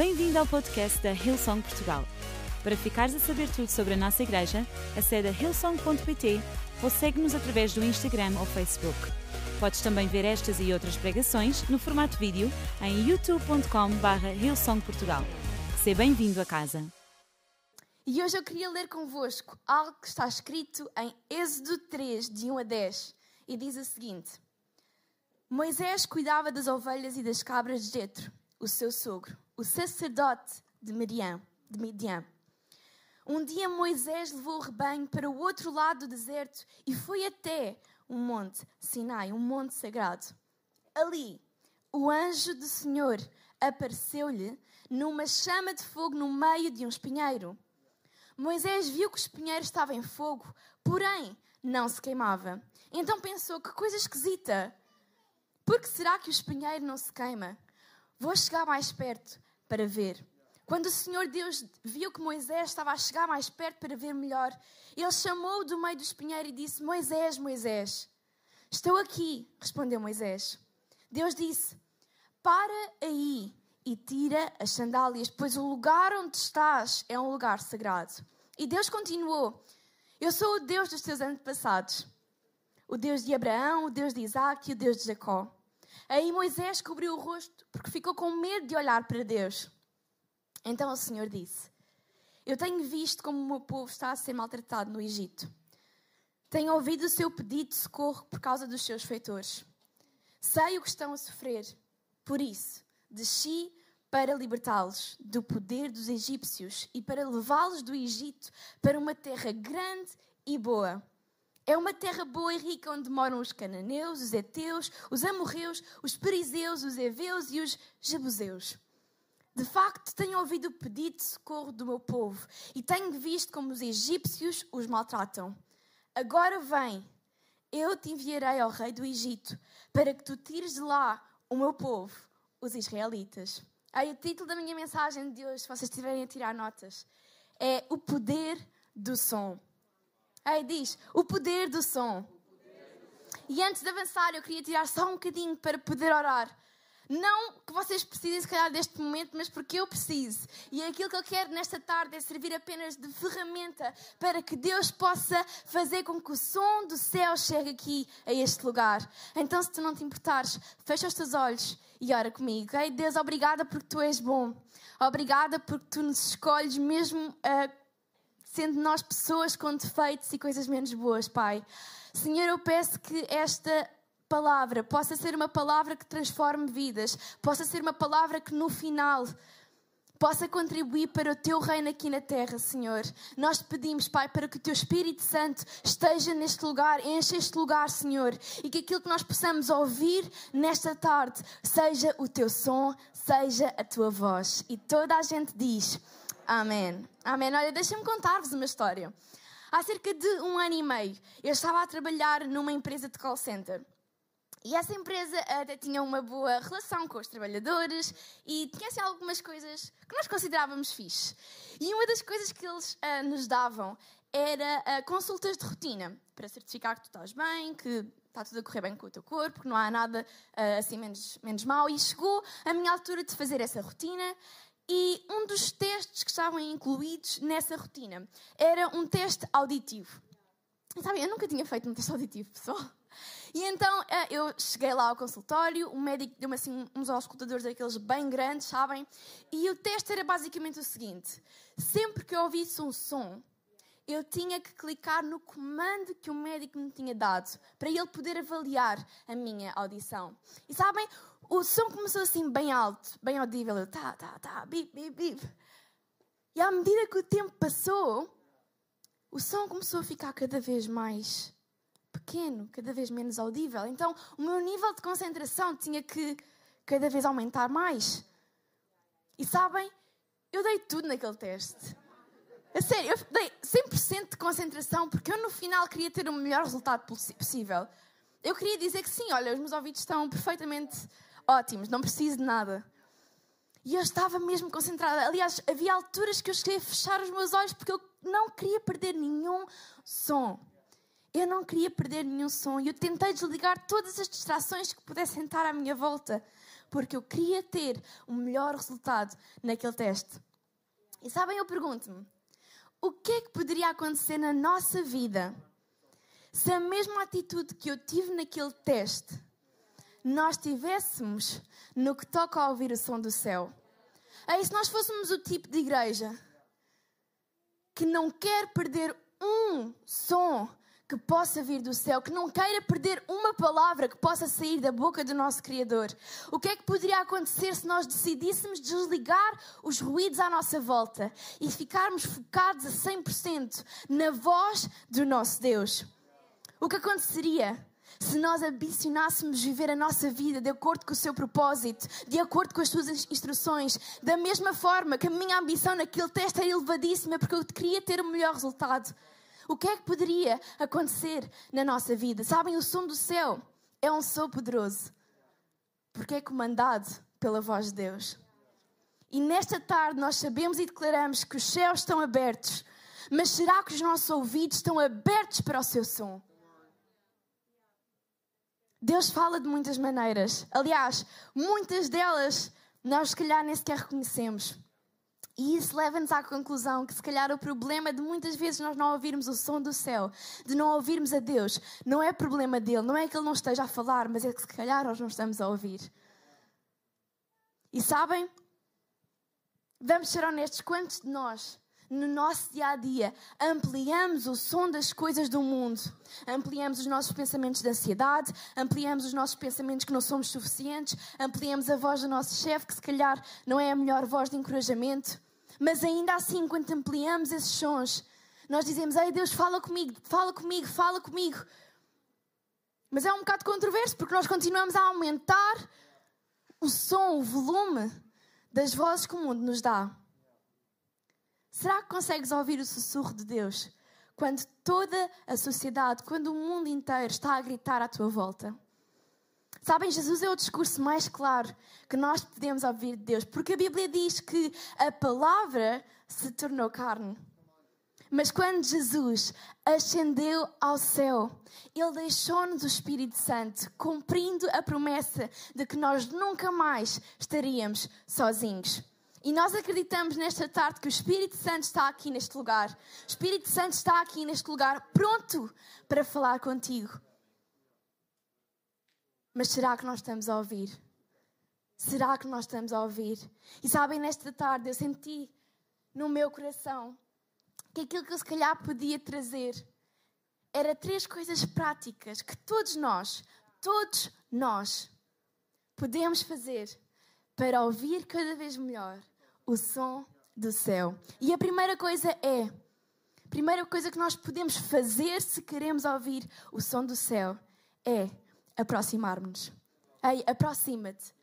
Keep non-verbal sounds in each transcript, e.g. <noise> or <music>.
Bem-vindo ao podcast da Hillsong Portugal. Para ficares a saber tudo sobre a nossa igreja, acede a hillsong.pt ou segue-nos através do Instagram ou Facebook. Podes também ver estas e outras pregações no formato vídeo em youtube.com.br hillsongportugal. Seja bem-vindo a casa. E hoje eu queria ler convosco algo que está escrito em Êxodo 3, de 1 a 10, e diz o seguinte: Moisés cuidava das ovelhas e das cabras de Jetro, o seu sogro, o sacerdote de Midian. De Midian. Um dia Moisés levou o rebanho para o outro lado do deserto e foi até um monte, Sinai, um monte sagrado. Ali, o anjo do Senhor apareceu-lhe numa chama de fogo no meio de um espinheiro. Moisés viu que o espinheiro estava em fogo, porém não se queimava. Então pensou: que coisa esquisita! Por que será que o espinheiro não se queima? Vou chegar mais perto para ver. Quando o Senhor Deus viu que Moisés estava a chegar mais perto para ver melhor, ele chamou-o do meio do espinheiro e disse: Moisés, Moisés, estou aqui, respondeu Moisés. Deus disse: Para aí e tira as sandálias, pois o lugar onde estás é um lugar sagrado. E Deus continuou: Eu sou o Deus dos teus antepassados, o Deus de Abraão, o Deus de Isaac e o Deus de Jacó. Aí Moisés cobriu o rosto porque ficou com medo de olhar para Deus. Então o Senhor disse: Eu tenho visto como o meu povo está a ser maltratado no Egito. Tenho ouvido o seu pedido de socorro por causa dos seus feitores. Sei o que estão a sofrer. Por isso, desci para libertá-los do poder dos egípcios e para levá-los do Egito para uma terra grande e boa. É uma terra boa e rica onde moram os cananeus, os heteus, os amorreus, os perizeus, os heveus e os jebuseus. De facto, tenho ouvido o pedido de socorro do meu povo e tenho visto como os egípcios os maltratam. Agora vem, eu te enviarei ao rei do Egito para que tu tires de lá o meu povo, os israelitas. Aí o título da minha mensagem de hoje, se vocês estiverem a tirar notas, é O Poder do Som. Aí diz, o poder do som. E antes de avançar, eu queria tirar só um bocadinho para poder orar. Não que vocês precisem, se calhar, deste momento, mas porque eu preciso. E aquilo que eu quero nesta tarde é servir apenas de ferramenta para que Deus possa fazer com que o som do céu chegue aqui, a este lugar. Então, se tu não te importares, fecha os teus olhos e ora comigo. Okay? Deus, obrigada porque tu és bom. Obrigada porque tu nos escolhes mesmo. Uh, sendo nós pessoas com defeitos e coisas menos boas, Pai. Senhor, eu peço que esta palavra possa ser uma palavra que transforme vidas, possa ser uma palavra que no final possa contribuir para o teu reino aqui na terra, Senhor. Nós te pedimos, Pai, para que o teu Espírito Santo esteja neste lugar, encha este lugar, Senhor, e que aquilo que nós possamos ouvir nesta tarde seja o teu som, seja a tua voz. E toda a gente diz. Amém. Amém. Olha, deixem-me contar-vos uma história. Há cerca de um ano e meio, eu estava a trabalhar numa empresa de call center. E essa empresa até tinha uma boa relação com os trabalhadores e tinha assim, algumas coisas que nós considerávamos fixe. E uma das coisas que eles uh, nos davam era uh, consultas de rotina para certificar que tu estás bem, que está tudo a correr bem com o teu corpo, que não há nada uh, assim menos, menos mal. E chegou a minha altura de fazer essa rotina e um dos testes que estavam incluídos nessa rotina era um teste auditivo. Sabem, eu nunca tinha feito um teste auditivo, pessoal. E então eh, eu cheguei lá ao consultório, o médico deu-me assim uns auscultadores daqueles bem grandes, sabem? E o teste era basicamente o seguinte: sempre que eu ouvisse um som, eu tinha que clicar no comando que o médico me tinha dado para ele poder avaliar a minha audição. E sabem, o som começou assim bem alto, bem audível. Eu, tá, tá, tá, bip, bip, bip. E à medida que o tempo passou, o som começou a ficar cada vez mais pequeno, cada vez menos audível. Então, o meu nível de concentração tinha que cada vez aumentar mais. E sabem, eu dei tudo naquele teste. A sério, eu dei 100% de concentração porque eu no final queria ter o melhor resultado possível. Eu queria dizer que sim, olha, os meus ouvidos estão perfeitamente ótimos, não preciso de nada. E eu estava mesmo concentrada. Aliás, havia alturas que eu cheguei a fechar os meus olhos porque eu não queria perder nenhum som. Eu não queria perder nenhum som e eu tentei desligar todas as distrações que pudessem estar à minha volta. porque eu queria ter o melhor resultado naquele teste. E sabem, eu pergunto-me: o que é que poderia acontecer na nossa vida se a mesma atitude que eu tive naquele teste nós tivéssemos no que toca a ouvir o som do céu? Aí, se nós fôssemos o tipo de igreja que não quer perder um som que possa vir do céu, que não queira perder uma palavra que possa sair da boca do nosso Criador. O que é que poderia acontecer se nós decidíssemos desligar os ruídos à nossa volta e ficarmos focados a 100% na voz do nosso Deus? O que aconteceria? Se nós ambicionássemos viver a nossa vida de acordo com o seu propósito, de acordo com as suas instruções, da mesma forma que a minha ambição naquele teste era elevadíssima porque eu queria ter o melhor resultado. O que é que poderia acontecer na nossa vida? Sabem, o som do céu é um som poderoso, porque é comandado pela voz de Deus. E nesta tarde nós sabemos e declaramos que os céus estão abertos, mas será que os nossos ouvidos estão abertos para o seu som? Deus fala de muitas maneiras. Aliás, muitas delas nós, se calhar, nem sequer reconhecemos. E isso leva-nos à conclusão que, se calhar, o problema de muitas vezes nós não ouvirmos o som do céu, de não ouvirmos a Deus, não é problema dele, não é que ele não esteja a falar, mas é que, se calhar, nós não estamos a ouvir. E sabem? Vamos ser honestos, quantos de nós, no nosso dia a dia, ampliamos o som das coisas do mundo? Ampliamos os nossos pensamentos de ansiedade, ampliamos os nossos pensamentos que não somos suficientes, ampliamos a voz do nosso chefe, que se calhar não é a melhor voz de encorajamento. Mas ainda assim, quando ampliamos esses sons, nós dizemos: Ei Deus, fala comigo, fala comigo, fala comigo. Mas é um bocado controverso porque nós continuamos a aumentar o som, o volume das vozes que o mundo nos dá. Será que consegues ouvir o sussurro de Deus quando toda a sociedade, quando o mundo inteiro está a gritar à tua volta? Sabem, Jesus é o discurso mais claro que nós podemos ouvir de Deus, porque a Bíblia diz que a palavra se tornou carne. Mas quando Jesus ascendeu ao céu, ele deixou-nos o Espírito Santo, cumprindo a promessa de que nós nunca mais estaríamos sozinhos. E nós acreditamos nesta tarde que o Espírito Santo está aqui neste lugar. O Espírito Santo está aqui neste lugar, pronto para falar contigo. Mas será que nós estamos a ouvir? Será que nós estamos a ouvir? E sabem, nesta tarde eu senti no meu coração que aquilo que eu se calhar podia trazer era três coisas práticas que todos nós, todos nós, podemos fazer para ouvir cada vez melhor o som do céu. E a primeira coisa é, primeira coisa que nós podemos fazer se queremos ouvir o som do céu é aproximar-nos. Ei, aproxima-te.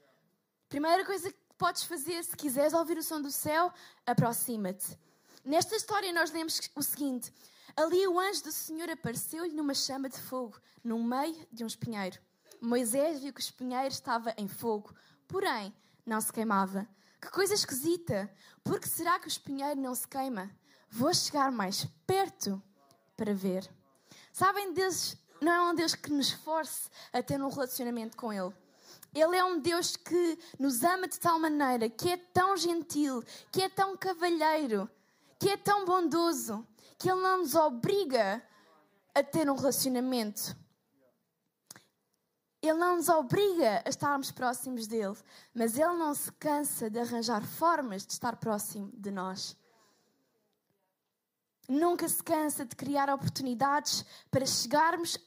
Primeira coisa que podes fazer se quiseres ouvir o som do céu, aproxima-te. Nesta história nós lemos o seguinte: ali o anjo do Senhor apareceu-lhe numa chama de fogo, no meio de um espinheiro. Moisés viu que o espinheiro estava em fogo, porém não se queimava. Que coisa esquisita! Porque será que o espinheiro não se queima? Vou chegar mais perto para ver. Sabem, Deus não é um Deus que nos force a ter um relacionamento com Ele. Ele é um Deus que nos ama de tal maneira, que é tão gentil, que é tão cavalheiro, que é tão bondoso, que Ele não nos obriga a ter um relacionamento. Ele não nos obriga a estarmos próximos dele, mas ele não se cansa de arranjar formas de estar próximo de nós. Nunca se cansa de criar oportunidades para chegarmos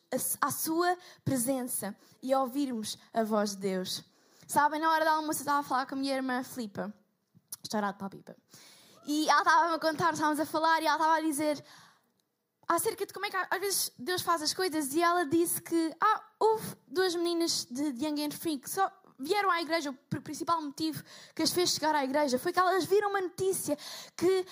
à sua presença e ouvirmos a voz de Deus. Sabem, na hora da almoço eu estava a falar com a minha irmã Filipa, estourado para a pipa. E ela estava-me a contar, estávamos a falar, e ela estava a dizer: acerca de como é que às vezes Deus faz as coisas e ela disse que ah, houve duas meninas de, Young and Free que só vieram à igreja, o principal motivo que as fez chegar à igreja foi que elas viram uma notícia que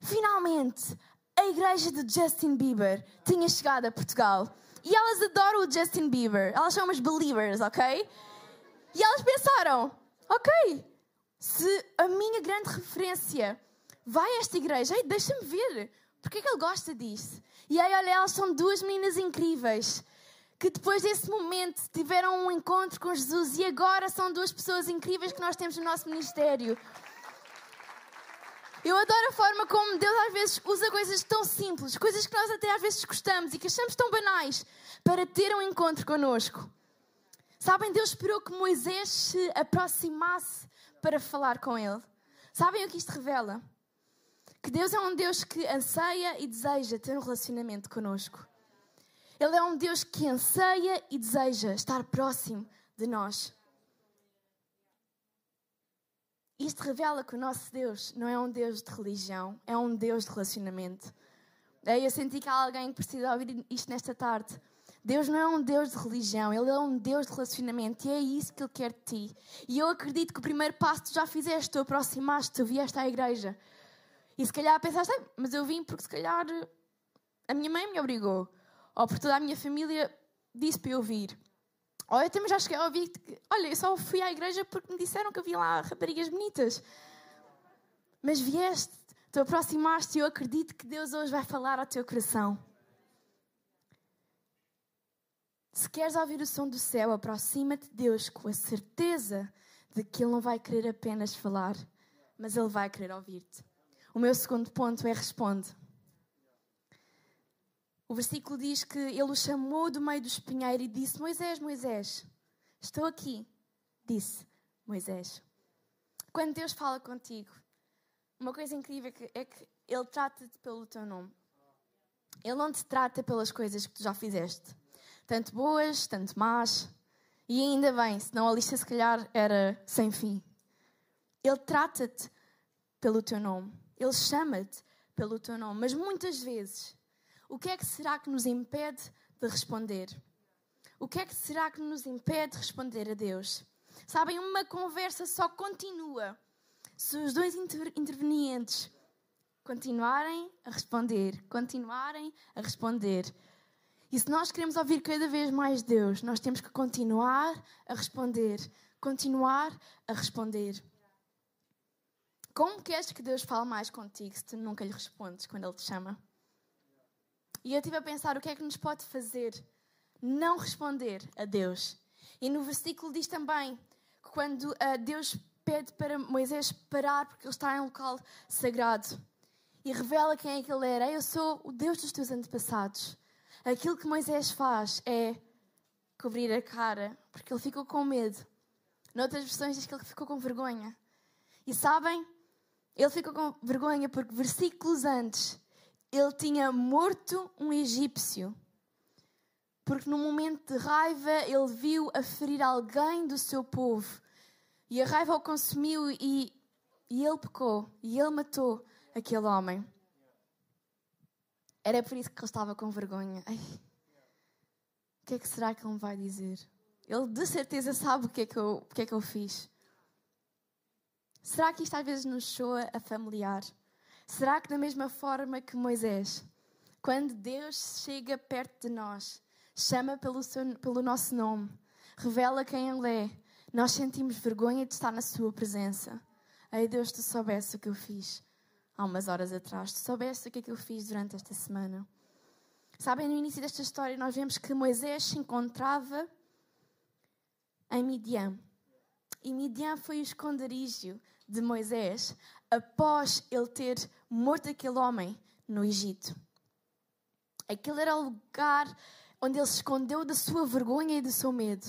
finalmente a igreja de Justin Bieber tinha chegado a Portugal. E elas adoram o Justin Bieber, elas são umas believers, ok? E elas pensaram: ok, se a minha grande referência vai a esta igreja, deixa-me ver, porque é que ele gosta disso? E aí, olha, elas são duas meninas incríveis que depois desse momento tiveram um encontro com Jesus e agora são duas pessoas incríveis que nós temos no nosso ministério. Eu adoro a forma como Deus às vezes usa coisas tão simples, coisas que nós até às vezes gostamos e que achamos tão banais, para ter um encontro connosco. Sabem, Deus esperou que Moisés se aproximasse para falar com ele. Sabem o que isto revela? Que Deus é um Deus que anseia e deseja ter um relacionamento connosco. Ele é um Deus que anseia e deseja estar próximo de nós. Isto revela que o nosso Deus não é um Deus de religião, é um Deus de relacionamento. Eu senti que há alguém que precisa ouvir isto nesta tarde. Deus não é um Deus de religião, Ele é um Deus de relacionamento e é isso que Ele quer de ti. E eu acredito que o primeiro passo tu já fizeste, tu aproximaste, tu vieste à igreja. E se calhar pensaste, mas eu vim porque se calhar a minha mãe me obrigou, ou porque toda a minha família disse para eu vir. Ou eu também já cheguei a ouvir que, olha, eu só fui à igreja porque me disseram que havia lá raparigas bonitas. Mas vieste, tu aproximaste e eu acredito que Deus hoje vai falar ao teu coração. Se queres ouvir o som do céu, aproxima-te de Deus com a certeza de que Ele não vai querer apenas falar, mas Ele vai querer ouvir-te. O meu segundo ponto é responde. O versículo diz que ele o chamou do meio do espinheiro e disse: Moisés, Moisés, estou aqui. Disse Moisés. Quando Deus fala contigo, uma coisa incrível é que Ele trata-te pelo teu nome. Ele não te trata pelas coisas que tu já fizeste, tanto boas, tanto más. E ainda bem, senão a lista se calhar era sem fim. Ele trata-te pelo teu nome. Ele chama-te pelo teu nome. Mas muitas vezes o que é que será que nos impede de responder? O que é que será que nos impede de responder a Deus? Sabem, uma conversa só continua se os dois inter intervenientes continuarem a responder, continuarem a responder. E se nós queremos ouvir cada vez mais Deus, nós temos que continuar a responder, continuar a responder. Como queres que Deus fale mais contigo se tu nunca lhe respondes quando Ele te chama? E eu estive a pensar o que é que nos pode fazer não responder a Deus. E no versículo diz também que quando uh, Deus pede para Moisés parar porque ele está em um local sagrado e revela quem é que ele era. Eu sou o Deus dos teus antepassados. Aquilo que Moisés faz é cobrir a cara porque ele ficou com medo. Noutras versões diz que ele ficou com vergonha. E sabem? Ele ficou com vergonha porque versículos antes ele tinha morto um egípcio. Porque no momento de raiva ele viu a ferir alguém do seu povo. E a raiva o consumiu e, e ele pecou. E ele matou aquele homem. Era por isso que ele estava com vergonha. Ai, o que é que será que ele me vai dizer? Ele de certeza sabe o que é que eu, o que é que eu fiz. Será que isto às vezes nos soa a familiar? Será que da mesma forma que Moisés, quando Deus chega perto de nós, chama pelo, seu, pelo nosso nome, revela quem Ele é, nós sentimos vergonha de estar na Sua presença? Ei Deus, tu soubesse o que eu fiz há umas horas atrás, tu soubesse o que é que eu fiz durante esta semana. Sabem, no início desta história, nós vemos que Moisés se encontrava em Midian. E Midian foi o esconderijo de Moisés após ele ter morto aquele homem no Egito. Aquele era o lugar onde ele se escondeu da sua vergonha e do seu medo.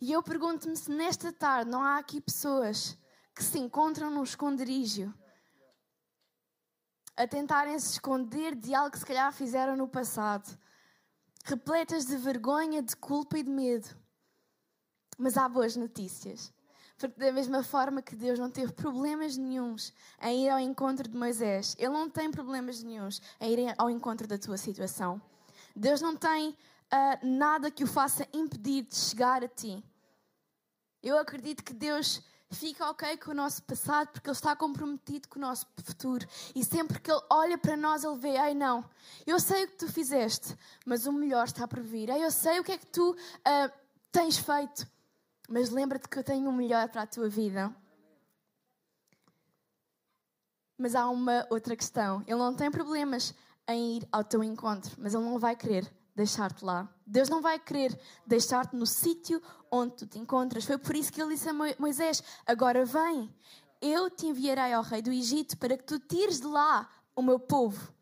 E eu pergunto-me se nesta tarde não há aqui pessoas que se encontram num esconderijo a tentarem se esconder de algo que se calhar fizeram no passado, repletas de vergonha, de culpa e de medo. Mas há boas notícias. Porque da mesma forma que Deus não teve problemas nenhums em ir ao encontro de Moisés, Ele não tem problemas nenhums em ir ao encontro da tua situação. Deus não tem uh, nada que o faça impedir de chegar a ti. Eu acredito que Deus fica ok com o nosso passado porque Ele está comprometido com o nosso futuro. E sempre que Ele olha para nós, Ele vê: ai não, eu sei o que tu fizeste, mas o melhor está por vir. Ai, eu sei o que é que tu uh, tens feito mas lembra-te que eu tenho o melhor para a tua vida. Mas há uma outra questão. Ele não tem problemas em ir ao teu encontro, mas ele não vai querer deixar-te lá. Deus não vai querer deixar-te no sítio onde tu te encontras. Foi por isso que ele disse a Moisés: Agora vem, eu te enviarei ao rei do Egito para que tu tires de lá o meu povo.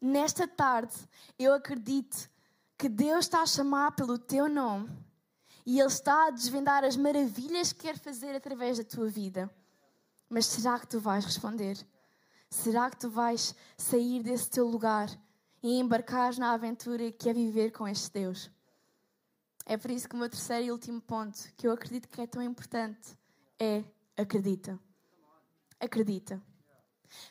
Nesta tarde, eu acredito que Deus está a chamar pelo teu nome e Ele está a desvendar as maravilhas que quer fazer através da tua vida. Mas será que tu vais responder? Será que tu vais sair desse teu lugar e embarcar na aventura que é viver com este Deus? É por isso que o meu terceiro e último ponto, que eu acredito que é tão importante, é acredita. Acredita.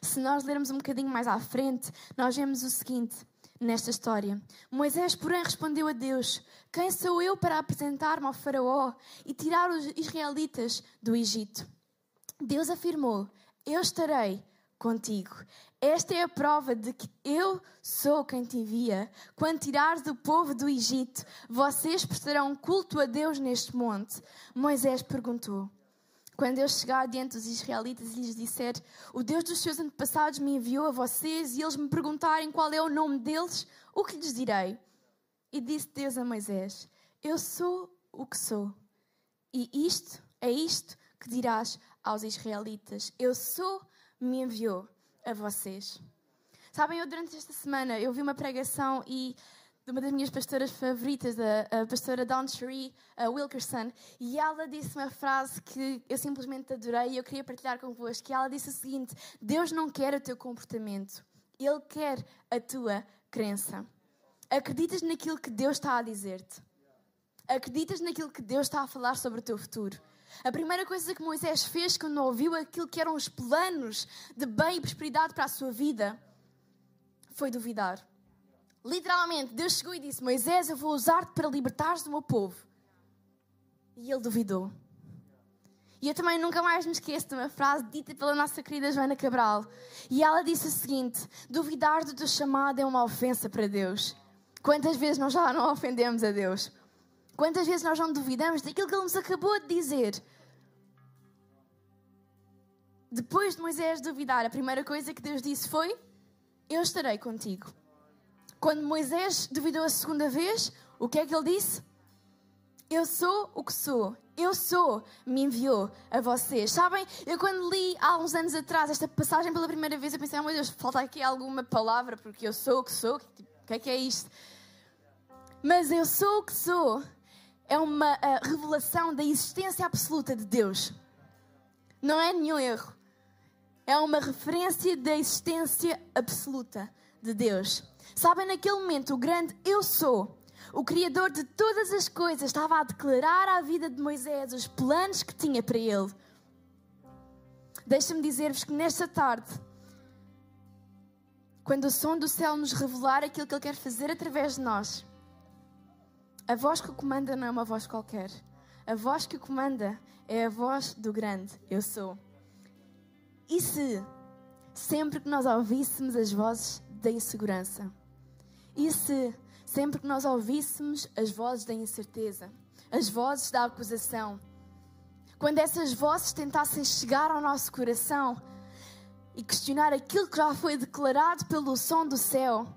Se nós lermos um bocadinho mais à frente, nós vemos o seguinte nesta história. Moisés, porém, respondeu a Deus: Quem sou eu para apresentar-me ao Faraó e tirar os israelitas do Egito? Deus afirmou: Eu estarei contigo. Esta é a prova de que eu sou quem te envia. Quando tirares o povo do Egito, vocês prestarão culto a Deus neste monte. Moisés perguntou: quando eu chegar diante dos israelitas e lhes disser: O Deus dos seus antepassados me enviou a vocês, e eles me perguntarem qual é o nome deles, o que lhes direi? E disse Deus a Moisés: Eu sou o que sou. E isto é isto que dirás aos israelitas: Eu sou, me enviou a vocês. Sabem, eu durante esta semana eu vi uma pregação e de uma das minhas pastoras favoritas, a, a pastora Dawn Cherie Wilkerson, e ela disse uma frase que eu simplesmente adorei e eu queria partilhar convosco. Que ela disse o seguinte: Deus não quer o teu comportamento, Ele quer a tua crença. Acreditas naquilo que Deus está a dizer-te? Acreditas naquilo que Deus está a falar sobre o teu futuro? A primeira coisa que Moisés fez quando ouviu aquilo que eram os planos de bem e prosperidade para a sua vida foi duvidar. Literalmente, Deus chegou e disse: Moisés, eu vou usar-te para libertares do meu povo. E ele duvidou. E eu também nunca mais me esqueço de uma frase dita pela nossa querida Joana Cabral. E ela disse o seguinte: Duvidar do teu chamado é uma ofensa para Deus. Quantas vezes nós já não ofendemos a Deus? Quantas vezes nós não duvidamos daquilo que Ele nos acabou de dizer? Depois de Moisés duvidar, a primeira coisa que Deus disse foi: Eu estarei contigo. Quando Moisés duvidou a segunda vez, o que é que ele disse? Eu sou o que sou. Eu sou, me enviou a vocês. Sabem, eu quando li há uns anos atrás esta passagem pela primeira vez, eu pensei, oh, meu Deus, falta aqui alguma palavra, porque eu sou o que sou. O que é que é isto? Mas eu sou o que sou é uma revelação da existência absoluta de Deus. Não é nenhum erro. É uma referência da existência absoluta de Deus. Sabem, naquele momento, o grande Eu Sou, o Criador de todas as coisas, estava a declarar à vida de Moisés os planos que tinha para ele. Deixa-me dizer-vos que nesta tarde, quando o som do céu nos revelar aquilo que Ele quer fazer através de nós, a voz que o comanda não é uma voz qualquer. A voz que o comanda é a voz do grande Eu Sou. E se, sempre que nós ouvíssemos as vozes da insegurança, e se, sempre que nós ouvíssemos as vozes da incerteza, as vozes da acusação, quando essas vozes tentassem chegar ao nosso coração e questionar aquilo que já foi declarado pelo som do céu,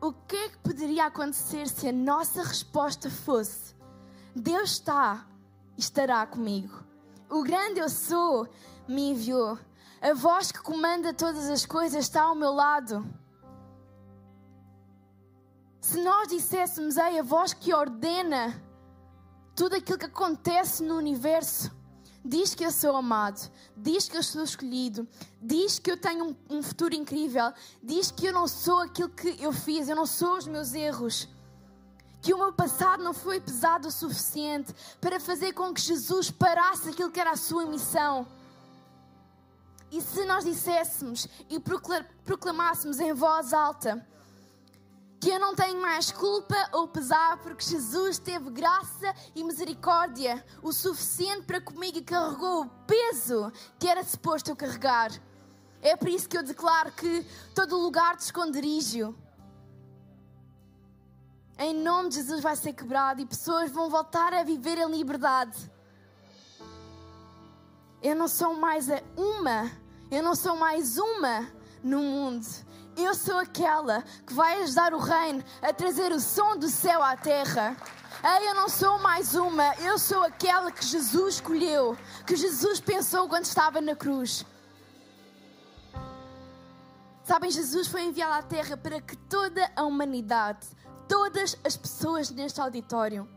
o que é que poderia acontecer se a nossa resposta fosse: Deus está e estará comigo? O grande eu sou me enviou. A voz que comanda todas as coisas está ao meu lado. Se nós disséssemos, ei, a voz que ordena tudo aquilo que acontece no universo, diz que eu sou amado, diz que eu sou escolhido, diz que eu tenho um, um, futuro incrível, diz que eu não sou aquilo que eu fiz, eu não sou os meus erros, que o meu passado não foi pesado o suficiente para fazer com que Jesus parasse aquilo que era a sua missão. E se nós disséssemos e proclamássemos em voz alta, que eu não tenho mais culpa ou pesar, porque Jesus teve graça e misericórdia o suficiente para comigo e carregou o peso que era suposto eu carregar. É por isso que eu declaro que todo lugar de esconderijo, em nome de Jesus, vai ser quebrado e pessoas vão voltar a viver em liberdade. Eu não sou mais uma, eu não sou mais uma no mundo Eu sou aquela que vai ajudar o reino a trazer o som do céu à terra. Ei, eu não sou mais uma, eu sou aquela que Jesus escolheu, que Jesus pensou quando estava na cruz. Sabem, Jesus foi enviado à Terra para que toda a humanidade, todas as pessoas neste auditório,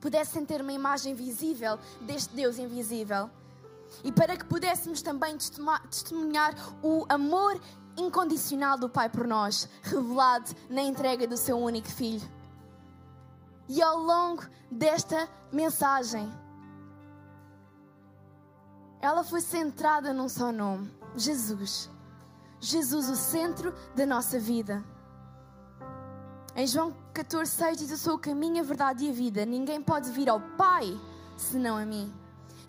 pudessem ter uma imagem visível deste Deus invisível. E para que pudéssemos também testemunhar o amor incondicional do Pai por nós, revelado na entrega do seu único filho. E ao longo desta mensagem, ela foi centrada num só nome: Jesus. Jesus, o centro da nossa vida. Em João 14, 6 diz: Eu sou o caminho, a verdade e a vida. Ninguém pode vir ao Pai senão a mim.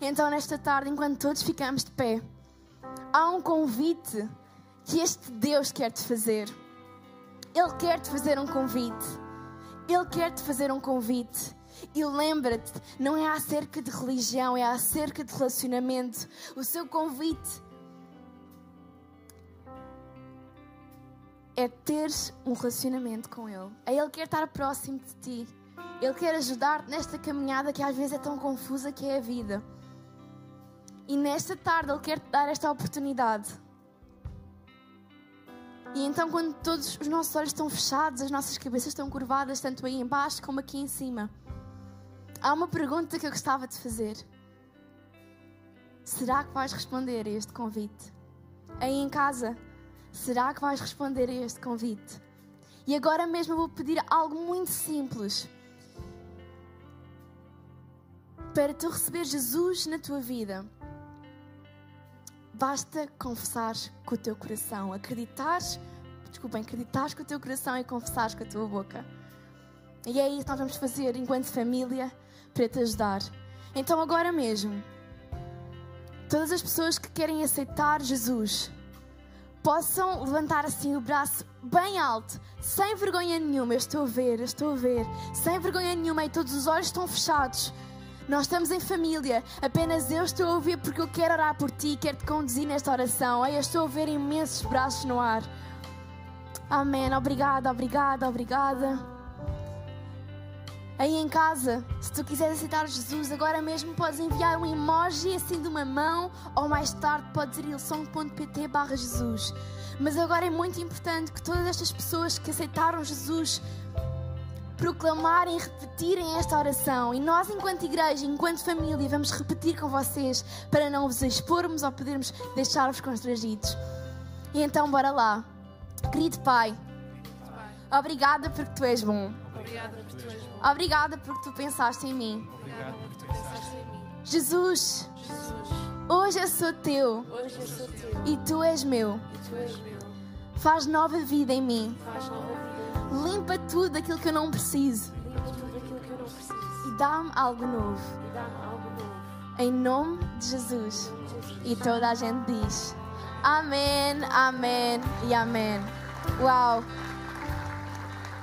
Então, nesta tarde, enquanto todos ficamos de pé, há um convite que este Deus quer te fazer. Ele quer te fazer um convite. Ele quer te fazer um convite. E lembra-te, não é acerca de religião, é acerca de relacionamento. O seu convite é ter um relacionamento com Ele. É Ele quer estar próximo de ti. Ele quer ajudar-te nesta caminhada que às vezes é tão confusa que é a vida. E nesta tarde Ele quer te dar esta oportunidade. E então, quando todos os nossos olhos estão fechados, as nossas cabeças estão curvadas, tanto aí embaixo como aqui em cima, há uma pergunta que eu gostava de fazer. Será que vais responder a este convite? Aí em casa, Será que vais responder a este convite? E agora mesmo eu vou pedir algo muito simples. Para tu receber Jesus na tua vida, basta confessar com o teu coração, acreditar, desculpem, acreditar com o teu coração e confessar com a tua boca. E é isso que nós vamos fazer enquanto família para te ajudar. Então agora mesmo, todas as pessoas que querem aceitar Jesus, possam levantar assim o braço bem alto, sem vergonha nenhuma. Eu estou a ver, eu estou a ver, sem vergonha nenhuma, e todos os olhos estão fechados. Nós estamos em família, apenas eu estou a ouvir porque eu quero orar por ti, quero te conduzir nesta oração. Eu estou a ver imensos braços no ar. Amém. Obrigada, obrigada, obrigada. Aí em casa, se tu quiseres aceitar Jesus, agora mesmo podes enviar um emoji assim de uma mão ou mais tarde podes ir ilson.pt barra Jesus. Mas agora é muito importante que todas estas pessoas que aceitaram Jesus proclamarem e repetirem esta oração. E nós, enquanto igreja, enquanto família, vamos repetir com vocês para não vos expormos ou podermos deixar-vos constrangidos. E então, bora lá. Querido Pai, obrigada porque tu és bom. Obrigada porque tu és bom. Obrigada porque tu pensaste em mim. Obrigada porque tu pensaste em mim. Jesus. Hoje eu sou teu. E. E tu és meu. Faz nova vida em mim. Faz nova vida. Limpa tudo aquilo que eu não preciso. E dá-me algo novo. Em nome de Jesus. Jesus. E toda a gente diz: Amém, Amém e Amém. Uau!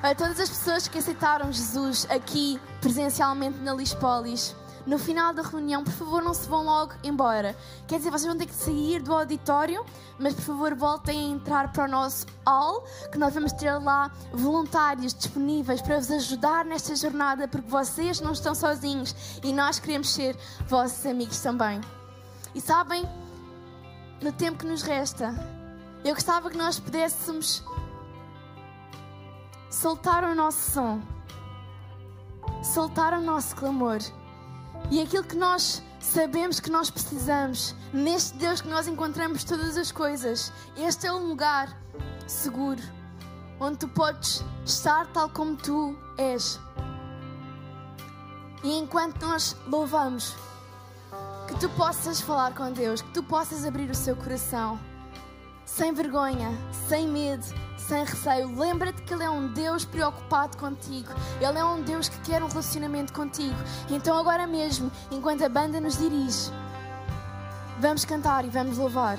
a todas as pessoas que aceitaram Jesus aqui presencialmente na Lispolis. No final da reunião, por favor, não se vão logo embora. Quer dizer, vocês vão ter que sair do auditório, mas por favor, voltem a entrar para o nosso hall, que nós vamos ter lá voluntários disponíveis para vos ajudar nesta jornada, porque vocês não estão sozinhos e nós queremos ser vossos amigos também. E sabem, no tempo que nos resta, eu gostava que nós pudéssemos soltar o nosso som, soltar o nosso clamor e aquilo que nós sabemos que nós precisamos, neste Deus que nós encontramos todas as coisas. Este é um lugar seguro onde tu podes estar tal como tu és. E enquanto nós louvamos, que tu possas falar com Deus, que tu possas abrir o seu coração, sem vergonha, sem medo sem receio. Lembra-te que Ele é um Deus preocupado contigo. Ele é um Deus que quer um relacionamento contigo. Então, agora mesmo, enquanto a banda nos dirige, vamos cantar e vamos louvar.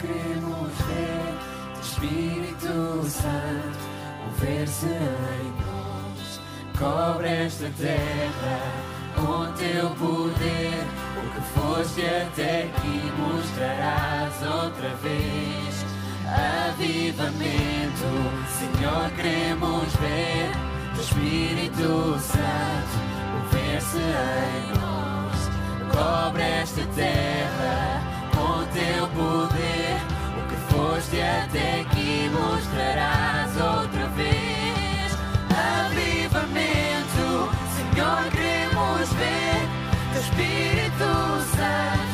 queremos ver Espírito Santo mover-se em nós. Cobre esta terra com teu poder O que foste até aqui mostrarás outra vez. Avivamento, Senhor, queremos ver o Espírito Santo mover-se em nós. Cobre esta terra com teu poder. O que foste até aqui mostrarás Espírito Santo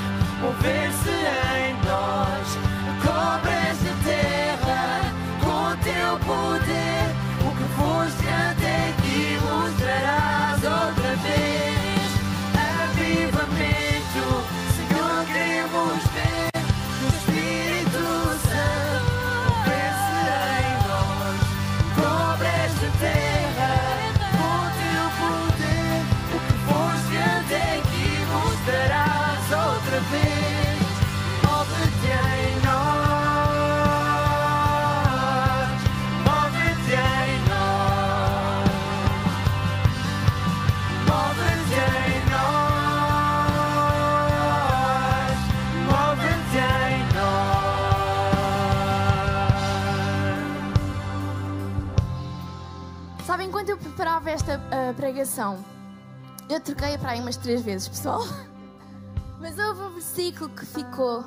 Preparava esta ah, pregação, eu troquei para aí umas três vezes, pessoal. <laughs> Mas houve um versículo que ficou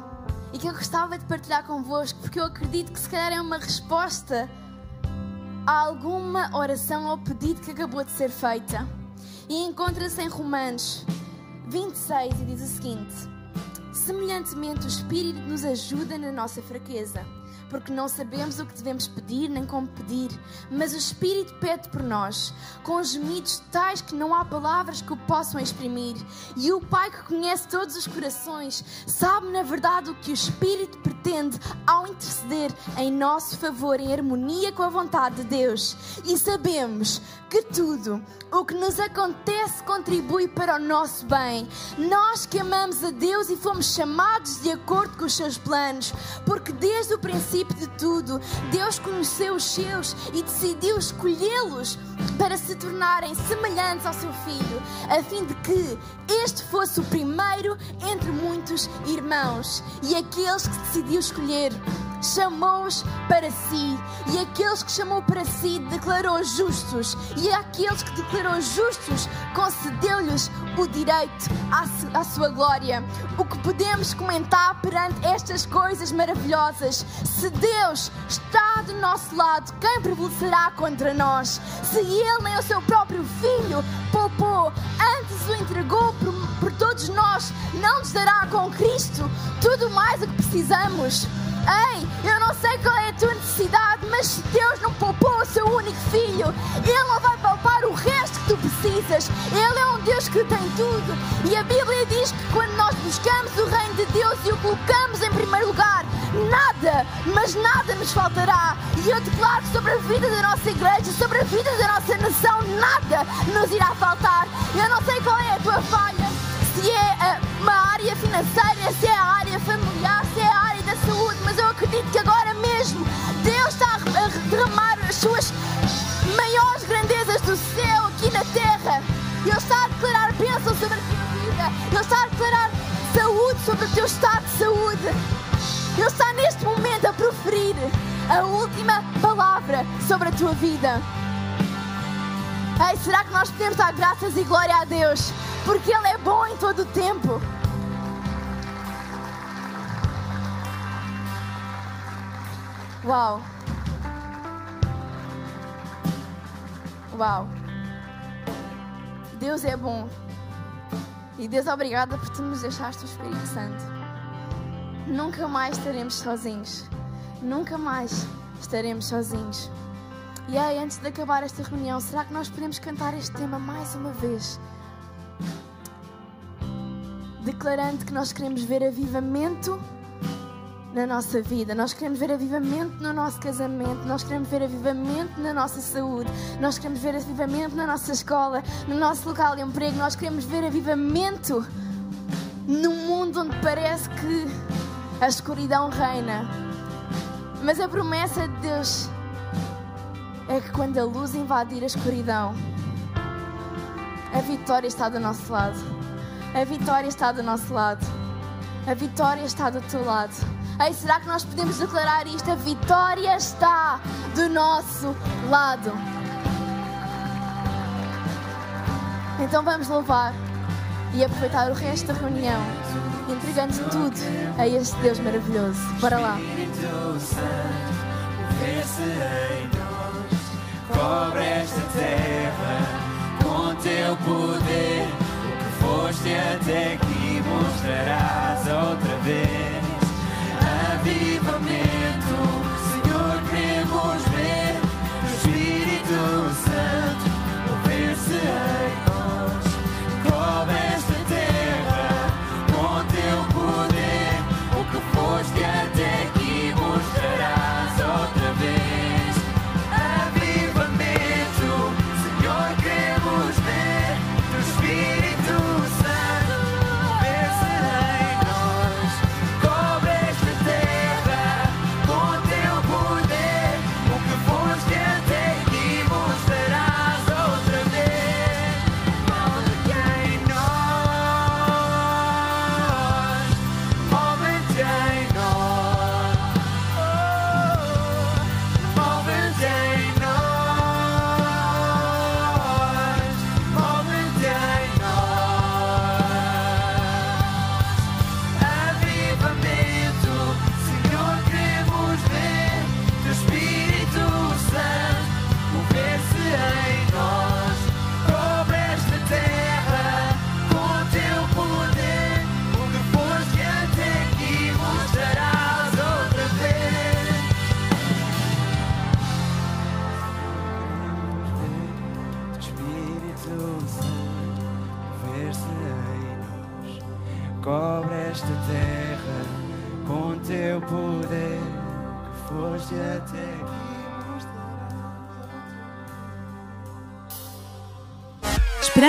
e que eu gostava de partilhar convosco, porque eu acredito que se calhar é uma resposta a alguma oração ou pedido que acabou de ser feita. E encontra-se em Romanos 26 e diz o seguinte: Semelhantemente, o Espírito nos ajuda na nossa fraqueza, porque não sabemos o que devemos pedir nem como pedir, mas o Espírito pede por nós, com gemidos tais que não há palavras que o possam exprimir. E o Pai que conhece todos os corações sabe na verdade o que o Espírito pretende ao interceder em nosso favor, em harmonia com a vontade de Deus. E sabemos que tudo o que nos acontece contribui para o nosso bem. Nós que amamos a Deus e fomos chamados de acordo com os seus planos, porque desde o princípio de tudo, Deus conheceu os seus e decidiu escolhê-los para se tornarem semelhantes ao seu filho, a fim de que este fosse o primeiro entre muitos irmãos. E aqueles que decidiu escolher chamou-os para si, e aqueles que chamou para si declarou justos, e aqueles que declarou justos concedeu-lhes o direito à, à sua glória. O que podemos comentar perante estas coisas maravilhosas? Se Deus está do nosso lado, quem prevalecerá contra nós? Se Ele nem o seu próprio Filho poupou, antes o entregou por, por todos nós, não nos dará com Cristo tudo mais o que precisamos? Ei, eu não sei qual é a tua necessidade, mas Deus não poupou o seu único filho, Ele não vai poupar o resto que tu precisas. Ele é um Deus que tem tudo. E a Bíblia diz que quando nós buscamos o reino de Deus e o colocamos em primeiro lugar, nada, mas nada nos faltará. E eu declaro sobre a vida da nossa igreja, sobre a vida da nossa nação, nada nos irá faltar. Eu não sei qual é a tua falha se é uma área financeira, se é a área familiar, se é tua vida. Ei, será que nós podemos dar graças e glória a Deus? Porque Ele é bom em todo o tempo. Uau! Uau! Deus é bom. E Deus, obrigada por tu nos deixaste o Espírito Santo. Nunca mais estaremos sozinhos. Nunca mais estaremos sozinhos. E aí, antes de acabar esta reunião, será que nós podemos cantar este tema mais uma vez? Declarando que nós queremos ver avivamento na nossa vida, nós queremos ver avivamento no nosso casamento, nós queremos ver avivamento na nossa saúde, nós queremos ver avivamento na nossa escola, no nosso local de emprego, nós queremos ver avivamento num mundo onde parece que a escuridão reina. Mas a promessa de Deus é que quando a luz invadir a escuridão, a vitória está do nosso lado. A vitória está do nosso lado. A vitória está do teu lado. Ei, será que nós podemos declarar isto? A vitória está do nosso lado. Então vamos louvar e aproveitar o resto da reunião, entregando tudo a este Deus maravilhoso. Bora lá. Cobre esta terra com teu poder. O que foste até aqui mostrarás outra vez. Avivamento,